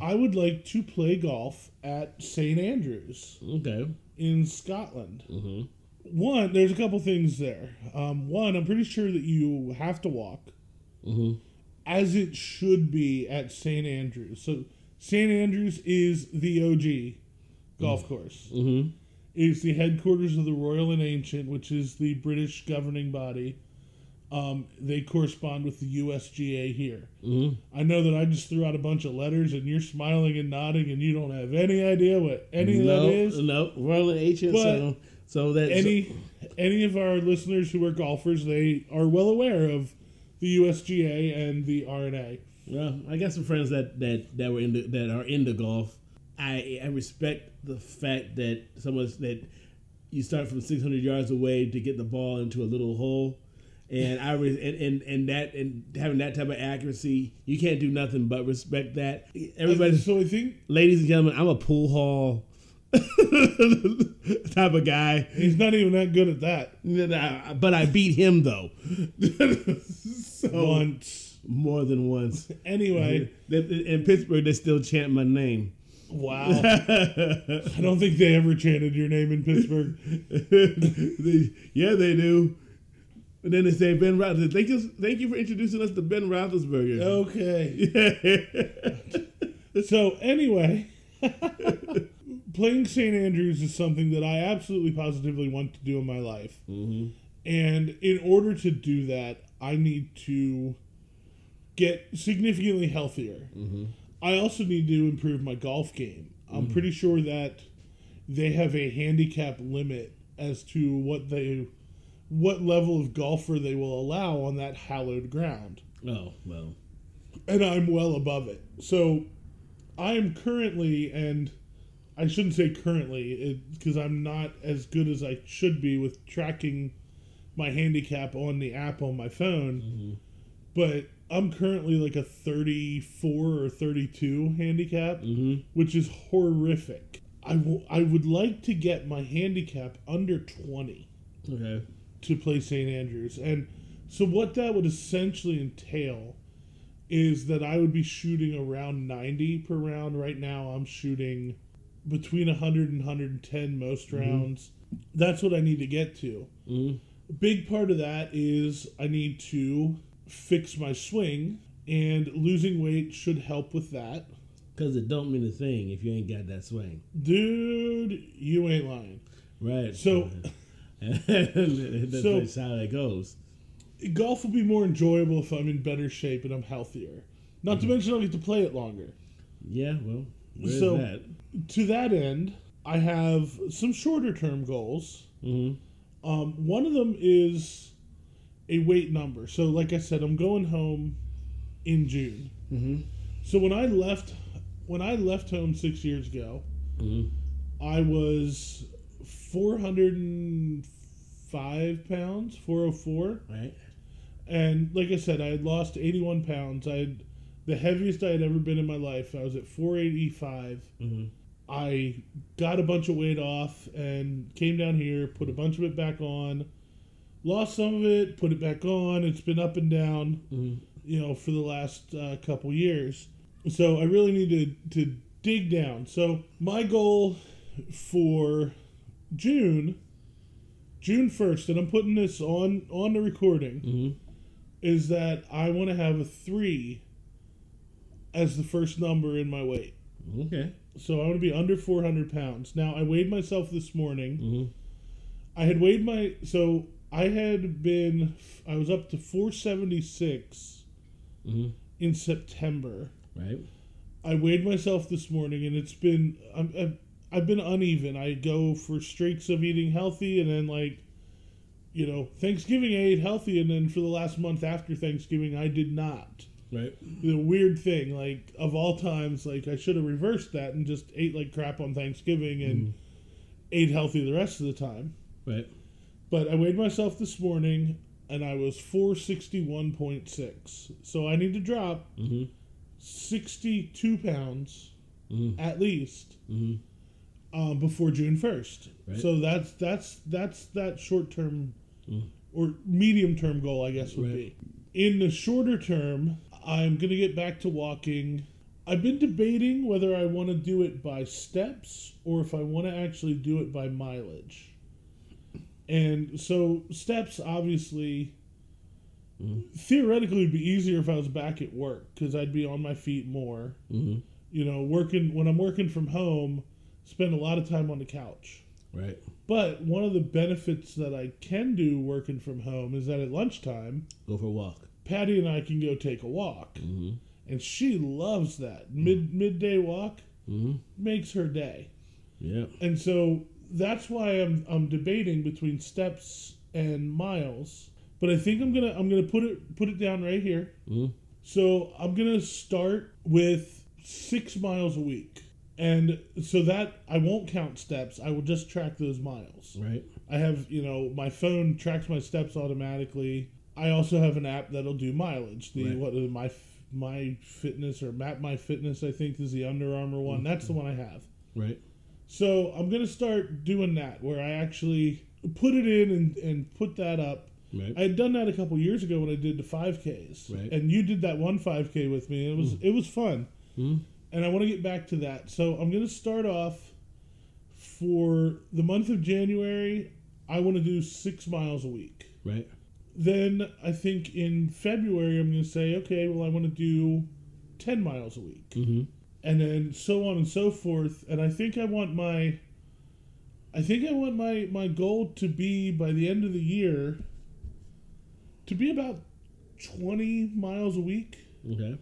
I would like to play golf at St. Andrews Okay. in Scotland. Mm-hmm. One, there's a couple things there. Um, one, I'm pretty sure that you have to walk, Mm-hmm. as it should be at St. Andrews. So, St. Andrews is the OG golf course. Um, they correspond with the USGA here. Mhm. I know that I just threw out a bunch of letters, and you're smiling and nodding, and you don't have any idea what any of that is. no, But so so that Any any of our listeners who are golfers, they are well aware of the USGA and the R&A. Well, I got some friends that that that were into that are into golf. I I respect the fact that someone that you start from 600 yards away to get the ball into a little hole, and I re, and, and and that and having that type of accuracy, you can't do nothing but respect that. Everybody, So I think ladies and gentlemen, I'm a pool hall type of guy, he's not even that good at that. but I beat him though. so Once. more than once. Anyway, In Pittsburgh, they still chant my name. wow. I don't think they ever chanted your name in Pittsburgh. They- yeah, they do. And then they say Ben Roethlisberger. Thank you, thank you for introducing us to Ben Roethlisberger. Okay. So anyway, playing St. Andrews is something that I absolutely positively want to do in my life. Mhm. And in order to do that, I need to get significantly healthier. I also need to improve my golf game. I'm pretty sure that they have a handicap limit as to what they what level of golfer they will allow on that hallowed ground. Oh well. And I'm well above it. So I am currently and I shouldn't say currently because I'm not as good as I should be with tracking my handicap on the app on my phone. But I'm currently like a 34 or 32 handicap, Mm-hmm. which is horrific. I w- I would like to get my handicap under 20 Okay. To play St. Andrews. And so what that would essentially entail is that I would be shooting around 90 per round. Right now I'm shooting between 100 and 110 most rounds. That's what I need to get to. Mm-hmm. Big part of that is I need to fix my swing and losing weight should help with that. Because it don't mean a thing if you ain't got that swing. Dude, you ain't lying. Right. So that's, So- that's how it goes. golf will be more enjoyable if I'm in better shape and I'm healthier. Not to mention I'll get to play it longer. Yeah. Well. So- that? To that end, I have some shorter term goals. Mm-hmm. Um, one of them is a weight number. So, like I said, I'm going home in June. Mm-hmm. So when I left, when I left home six years ago, Mm-hmm. I was 405 pounds, 404. Right. And like I said, I had lost 81 pounds. I had the heaviest I had ever been in my life. I was at 485. Mm-hmm. I got a bunch of weight off and came down here, put a bunch of it back on, lost some of it, put it back on. It's been up and down, Mm-hmm. you know, for the last uh, couple years. So I really need to, to dig down. So my goal for June, June 1st, and I'm putting this on on the recording Mm-hmm. is that I want to have a three as the first number in my weight. Okay. So I want to be under 400 pounds. Now, I weighed myself this morning. Mm-hmm. I had weighed my. So I had been. I was up to 476 Mm-hmm. in September. Right. I weighed myself this morning, and it's been. I'm, I've, I've been uneven. I go for streaks of eating healthy, and then, like, you know, Thanksgiving I ate healthy, and then for the last month after Thanksgiving, I did not. Right. the weird thing like of all times like i should have reversed that and just ate like crap on thanksgiving and ate healthy the rest of the time Right. but i weighed myself this morning and i was 461.6 so i need to drop Mm-hmm. 62 pounds Mhm. at least Mhm. Um, before june 1st Right. so that's that's that's that short term Mm. or medium term goal i guess would Right. be in the shorter term i'm going to get back to walking i've been debating whether i want to do it by steps or if i want to actually do it by mileage and so steps obviously Mhm. theoretically would be easier if i was back at work because i'd be on my feet more Mm-hmm. you know working when i'm working from home spend a lot of time on the couch Right. But one of the benefits that I can do working from home is that at lunchtime, Go for a walk. Patty and I can go take a walk, Mm-hmm. and she loves that mid midday walk Mm-hmm. makes her day. Yeah. And so that's why I'm I'm debating between steps and miles. But I think I'm gonna I'm gonna put it put it down right here. Mm-hmm. So I'm gonna start with six miles a week. And so that I won't count steps. I will just track those miles. Right. I have, you know, my phone tracks my steps automatically. I also have an app that'll do mileage. The Right. what my my fitness or MapMyFitness I think is the Under Armour one. That's the one I have. Right. So I'm gonna start doing that where I actually put it in and, and put that up. Right. I had done that a couple years ago when I did the 5Ks, Right. and you did that one 5K with me. It was it was fun, Mhm. And I want to get back to that. So I'm gonna start off for the month of January. I want to do six miles a week. Right. Then I think in February I'm gonna say, okay, well I want to do ten miles a week Mm-hmm. and then so on and so forth. And I think I want my, I think I want my my goal to be by the end of the year, to be about twenty miles a week, Okay.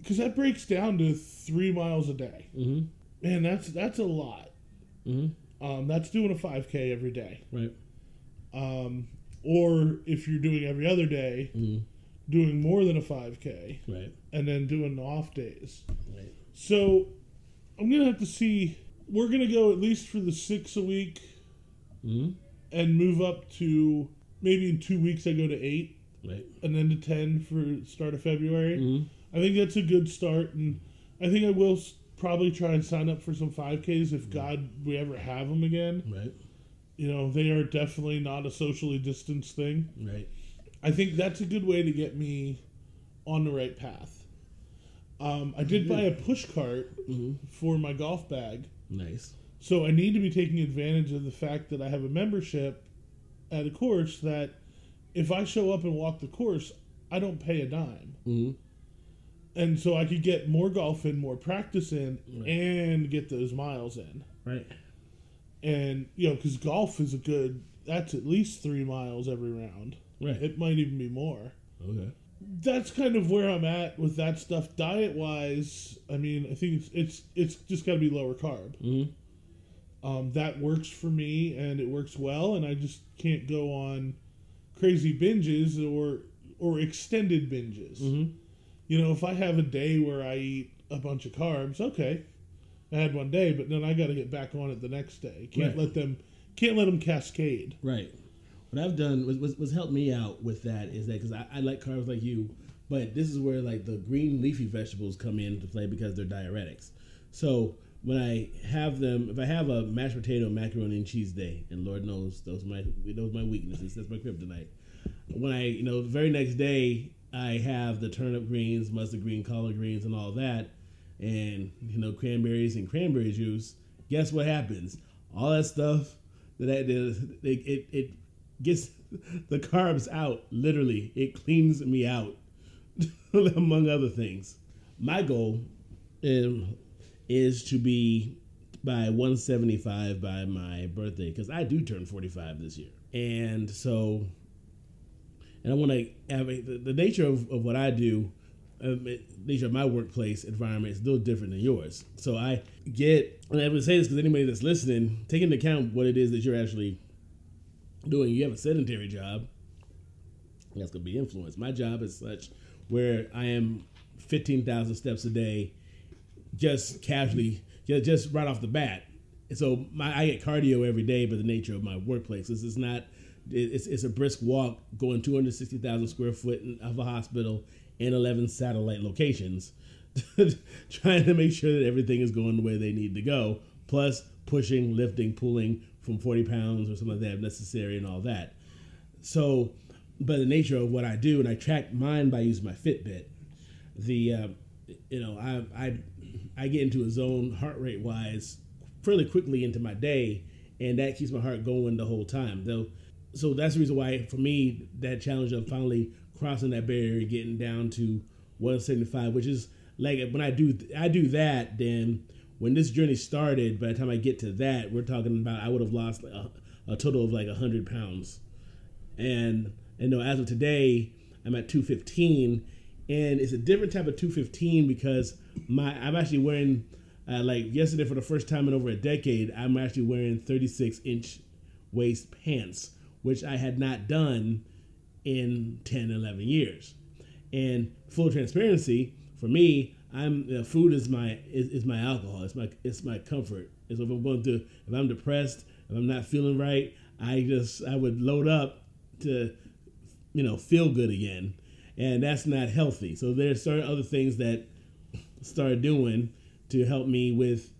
Because that breaks down to three miles a day. Mm-hmm. Man, that's that's a lot. Mm-hmm. Um, that's doing a five k every day. Right. Um, or if you're doing every other day, Mm-hmm. doing more than a five k, Right. and then doing off days. Right. So I'm gonna have to see. We're gonna go at least for the six a week, Mm-hmm. and move up to maybe in two weeks I go to eight, Right. and then to ten for start of February. Mm-hmm. I think that's a good start, and I think I will probably try and sign up for some five Ks if God we ever have them again. Right. You know, they are definitely not a socially distanced thing. Right. I think that's a good way to get me on the right path. Um, I did buy a push cart Mm-hmm. for my golf bag. Nice. So I need to be taking advantage of the fact that I have a membership at a course that if I show up and walk the course, I don't pay a dime. Mm-hmm. And so I could get more golf in, more practice in, Right. and get those miles in. Right. And, you know, because golf is a good, that's at least three miles every round. Right. It might even be more. Okay. That's kind of where I'm at with that stuff. Diet wise, I mean, I think it's it's, it's just got to be lower carb. Mm-hmm. um, that works for me and it works well and i just can't go on crazy binges or or extended binges Mm-hmm. You know if i have a day where i eat a bunch of carbs okay i had one day but then i got to get back on it the next day can't Right. let them can't let them cascade Right. What I've done was, was, was helped me out with that is that because I, I like carbs like you, but this is where like the green leafy vegetables come into play because they're diuretics. So when I have them, if I have a mashed potato, macaroni and cheese day, and Lord knows those my those are my weaknesses. That's my kryptonite. When I you know the very next day I have the turnip greens, mustard green, collard greens, and all that, and you know cranberries and cranberry juice. Guess what happens? All that stuff that I did, it, it, it gets the carbs out. Literally, it cleans me out, among other things. My goal um, is to be by 175 by my birthday because I do turn 45 this year, and so and I want to have a, the, the nature of, of what I do. Um, it, nature of my workplace environment is a little different than yours. So I get, and I would say this because anybody that's listening, take into account what it is that you're actually doing. You have a sedentary job. That's going to be influenced. My job is such where I am 15,000 steps a day, just casually, ju- just right off the bat. So my, I get cardio every day, but the nature of my workplace is not. It's, it's a brisk walk going 260,000 square foot of a hospital and 11 satellite locations, trying to make sure that everything is going the way they need to go. Plus pushing, lifting, pulling from 40 pounds or something like that if necessary and all that. So, by the nature of what I do, and I track mine by using my Fitbit. The uh, you know I I I get into a zone heart rate wise fairly quickly into my day, and that keeps my heart going the whole time. Though, so that's the reason why for me that challenge of finally crossing that barrier getting down to 175, which is like when I do I do that, then when this journey started, by the time I get to that, we're talking about I would have lost a, a total of like hundred pounds, and and no, as of today, I'm at 215, and it's a different type of 215 because my I'm actually wearing uh, like yesterday for the first time in over a decade. I'm actually wearing 36 inch waist pants, which I had not done in 10, 11 years. And full transparency for me, I'm you know, food is my is, is my alcohol. It's my it's my comfort. So if I'm going to if I'm depressed, if I'm not feeling right, I just I would load up to you know feel good again, and that's not healthy. So there's certain other things that started doing to help me with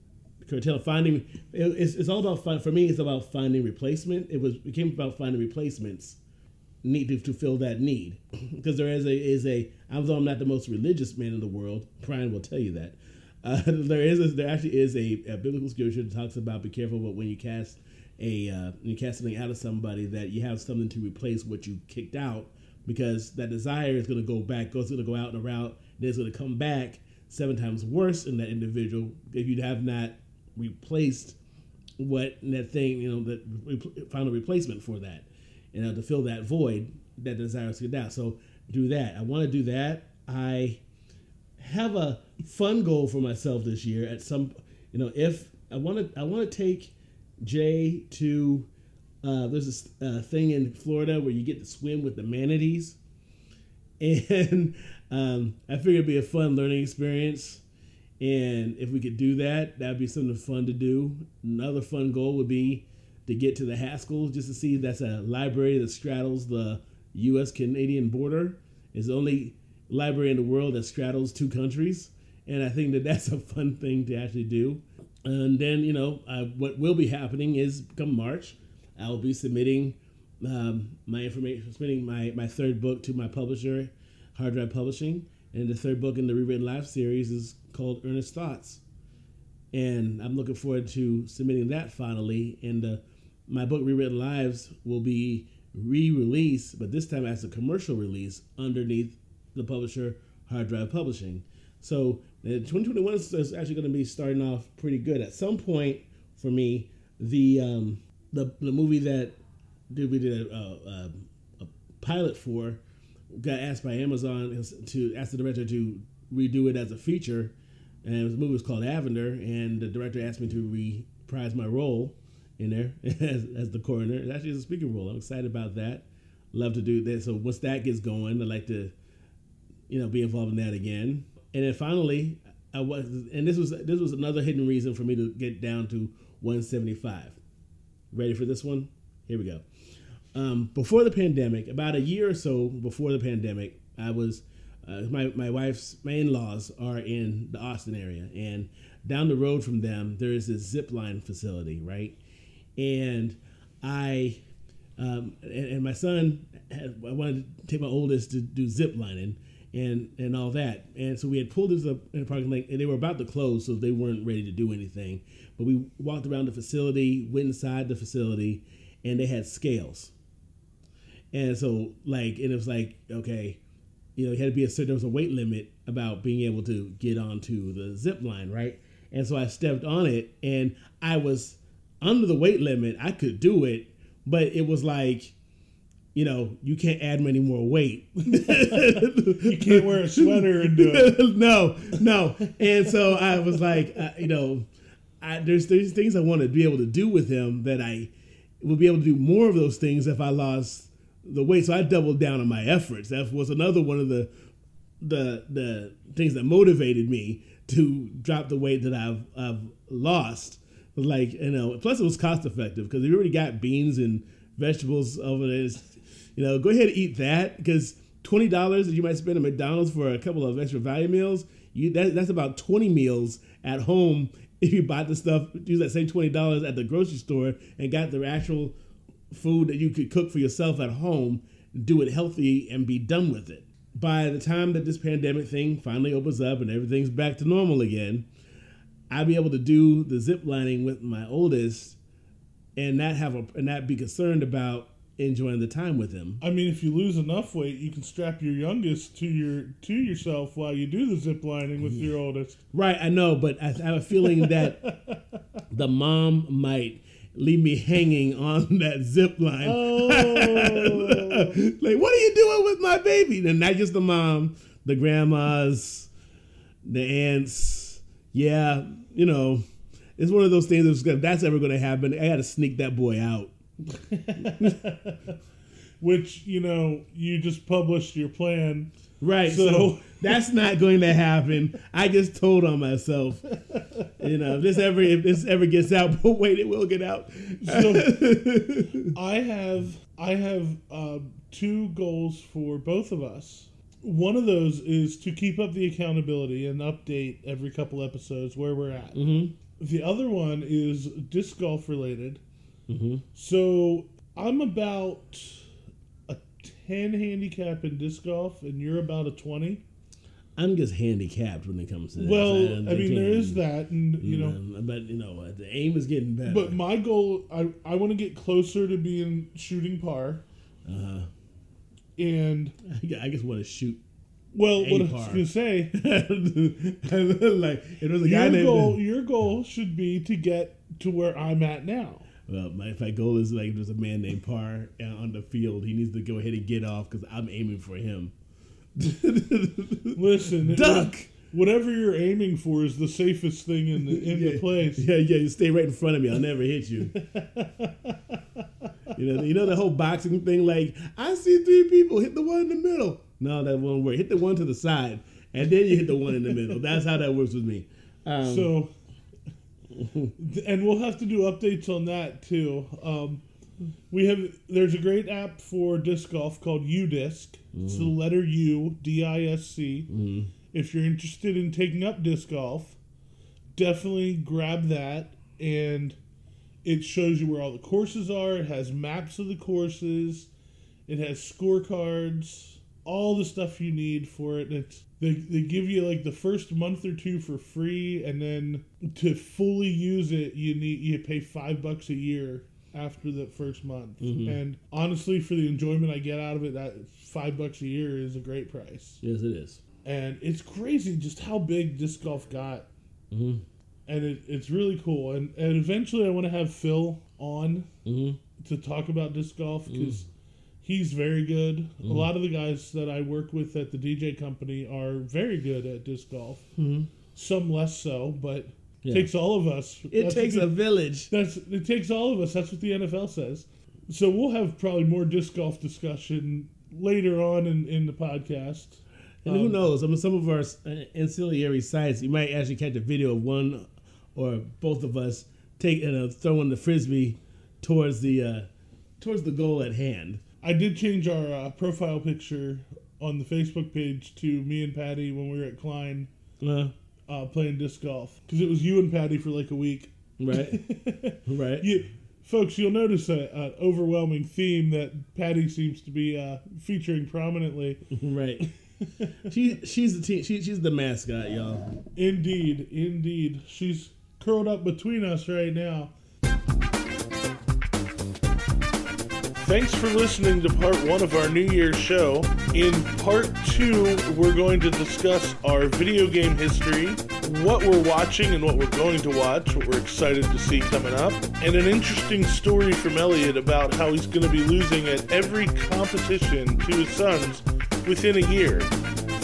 curtail finding. It's, it's all about for me. It's about finding replacement. It was it about finding replacements need to, to fill that need because there is a is a although I'm not the most religious man in the world, Brian will tell you that. Uh, there is a, there actually is a, a, biblical scripture that talks about be careful but when you cast a uh, you cast something out of somebody that you have something to replace what you kicked out because that desire is going to go back goes going to go out and around then it's going to come back seven times worse in that individual if you have not replaced what that thing you know that we found a replacement for that you know, to fill that void that desires to get out. So do that. I want to do that. I have a fun goal for myself this year. At some, you know, if I want to, I want to take Jay to. Uh, there's this uh, thing in Florida where you get to swim with the manatees, and um, I figured it'd be a fun learning experience. And if we could do that, that'd be something fun to do. Another fun goal would be to get to the Haskells just to see that's a library that straddles the U.S. Canadian border. It's the only library in the world that straddles two countries, and I think that that's a fun thing to actually do. And then you know what will be happening is come March, I will be submitting um, my information, submitting my my third book to my publisher, Hard Drive Publishing, and the third book in the Rewritten Life series is called Earnest Thoughts, and I'm looking forward to submitting that finally. And the my book Rewritten Lives will be re-released, but this time as a commercial release underneath the publisher Hard Drive Publishing. So uh, 2021 is actually going to be starting off pretty good. At some point, for me, the um, the, the movie that we did a, a, a pilot for got asked by Amazon to ask the director to redo it as a feature, and the movie was called Avender, and the director asked me to reprise my role in there as, as the coroner. It actually is a speaking role. I'm excited about that. Love to do that. So once that gets going, I'd like to, you know, be involved in that again. And then finally, I was, and this was this was another hidden reason for me to get down to 175. Ready for this one? Here we go. Um, before the pandemic, about a year or so before the pandemic, I was uh, my my wife's my in-laws are in the Austin area, and down the road from them there is this zip line facility, right? and I um, and, and, my son had, I wanted to take my oldest to do zip lining and and all that. And so we had pulled this up in the parking lot, and they were about to close, so they weren't ready to do anything. But we walked around the facility, went inside the facility, and they had scales. And so like, and it was like, okay, you know, it had to be a certain there was a weight limit about being able to get onto the zip line, right? And so I stepped on it, and I was under the weight limit, I could do it, but it was like, you know, you can't add any more weight. you can't wear a sweater and do it. no, no. And so I was like, uh, you know, I, there's there's things I want to be able to do with him that I will be able to do more of those things if I lost the weight. So I doubled down on my efforts. That was another one of the the the things that motivated me to drop the weight that I've I've lost like you know, plus it was cost effective because you already got beans and vegetables over there. You know, go ahead and eat that because twenty dollars that you might spend at McDonald's for a couple of extra value meals, you that, that's about twenty meals at home if you bought the stuff, use that same twenty dollars at the grocery store and got the actual food that you could cook for yourself at home, do it healthy and be done with it. By the time that this pandemic thing finally opens up and everything's back to normal again, I'd be able to do the zip lining with my oldest and not have a and not be concerned about enjoying the time with him. I mean, if you lose enough weight, you can strap your youngest to your to yourself while you do the zip lining with your oldest. Right, I know, but I, I have a feeling that the mom might leave me hanging on that zip line. Oh, like, what are you doing with my baby? And not just the mom, the grandmas, the aunts. Yeah, you know, it's one of those things that's if that's ever going to happen. I got to sneak that boy out. which you know you just published your plan. Right. So, So- that's not going to happen. I just told on myself. You know, if this ever if this ever gets out, but wait, it will get out. So I have I have uh, two goals for both of us. One of those is to keep up the accountability and update every couple episodes where we're at. Mhm. The other one is disc golf related. Mhm. So I'm about 10 handicap in disc golf and you're about a 20 i'm just handicapped when it comes to that well i, I mean there is that and you mm, know uh, but you know the aim is getting better but my goal i, I want to get closer to being shooting par uh-huh and i just want to shoot well, what par. I was gonna say, like it was a your guy goal, named. Your goal should be to get to where I'm at now. Well, my, my goal is like there's a man named Parr uh, on the field. He needs to go ahead and get off because I'm aiming for him. Listen, Duck. Whatever you're aiming for is the safest thing in the in the place. Yeah, yeah. You stay right in front of me. I'll never hit you. you know, you know the whole boxing thing. Like I see three people, hit the one in the middle. No, that won't work. Hit the one to the side, and then you hit the one in the middle. That's how that works with me. Um, So, and we'll have to do updates on that too. Um, we have there's a great app for disc golf called UDisc. It's the letter U D I S C. mhm. If you're interested in taking up disc golf, definitely grab that and it shows you where all the courses are. It has maps of the courses. It has scorecards, all the stuff you need for it. It's they, they give you like the first month or two for free and then to fully use it you need you pay five bucks a year after the first month. And honestly for the enjoyment I get out of it, that five bucks a year is a great price. yes, it is. And it's crazy just how big disc golf got Mm-hmm. and it, it's really cool. And, and eventually, I want to have Phil on Mm-hmm. to talk about disc golf because he's very good. A lot of the guys that I work with at the DJ company are very good at disc golf. Mhm. Some less so, but Yeah. takes all of us. It That's takes a village. that's it takes all of us. That's what the NFL says. So we'll have probably more disc golf discussion later on in, in the podcast. And who Um, knows? I mean, some of our uh, ancillary sites, you might actually catch a video of one or both of us take and uh, throwing the frisbee towards the uh, towards the goal at hand. I did change our uh, profile picture on the Facebook page to me and Patty when we were at Klein Uh, uh, playing disc golf because it was you and Patty for like a week. right, right. You, folks, you'll notice a, an overwhelming theme that Patty seems to be uh, featuring prominently. right. She she's the team. She, she's the mascot, y'all. Indeed, indeed, she's curled up between us right now. Thanks for listening to part one of our New Year's show. In part two, we're going to discuss our video game history, what we're watching and what we're going to watch, what we're excited to see coming up, and an interesting story from Elliot about how he's going to be losing at every competition to his sons within a year.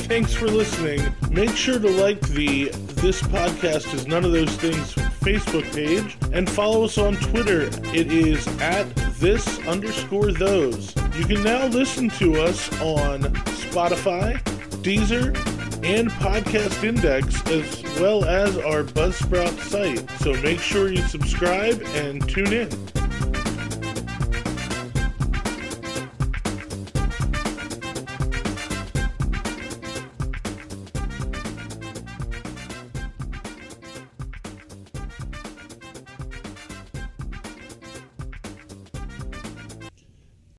Thanks for listening. Make sure to like the This Podcast is None of Those Things Facebook page and follow us on Twitter. It is at this underscore those. You can now listen to us on Spotify, Deezer, and Podcast Index, as well as our Buzzsprout site. So make sure you subscribe and tune in.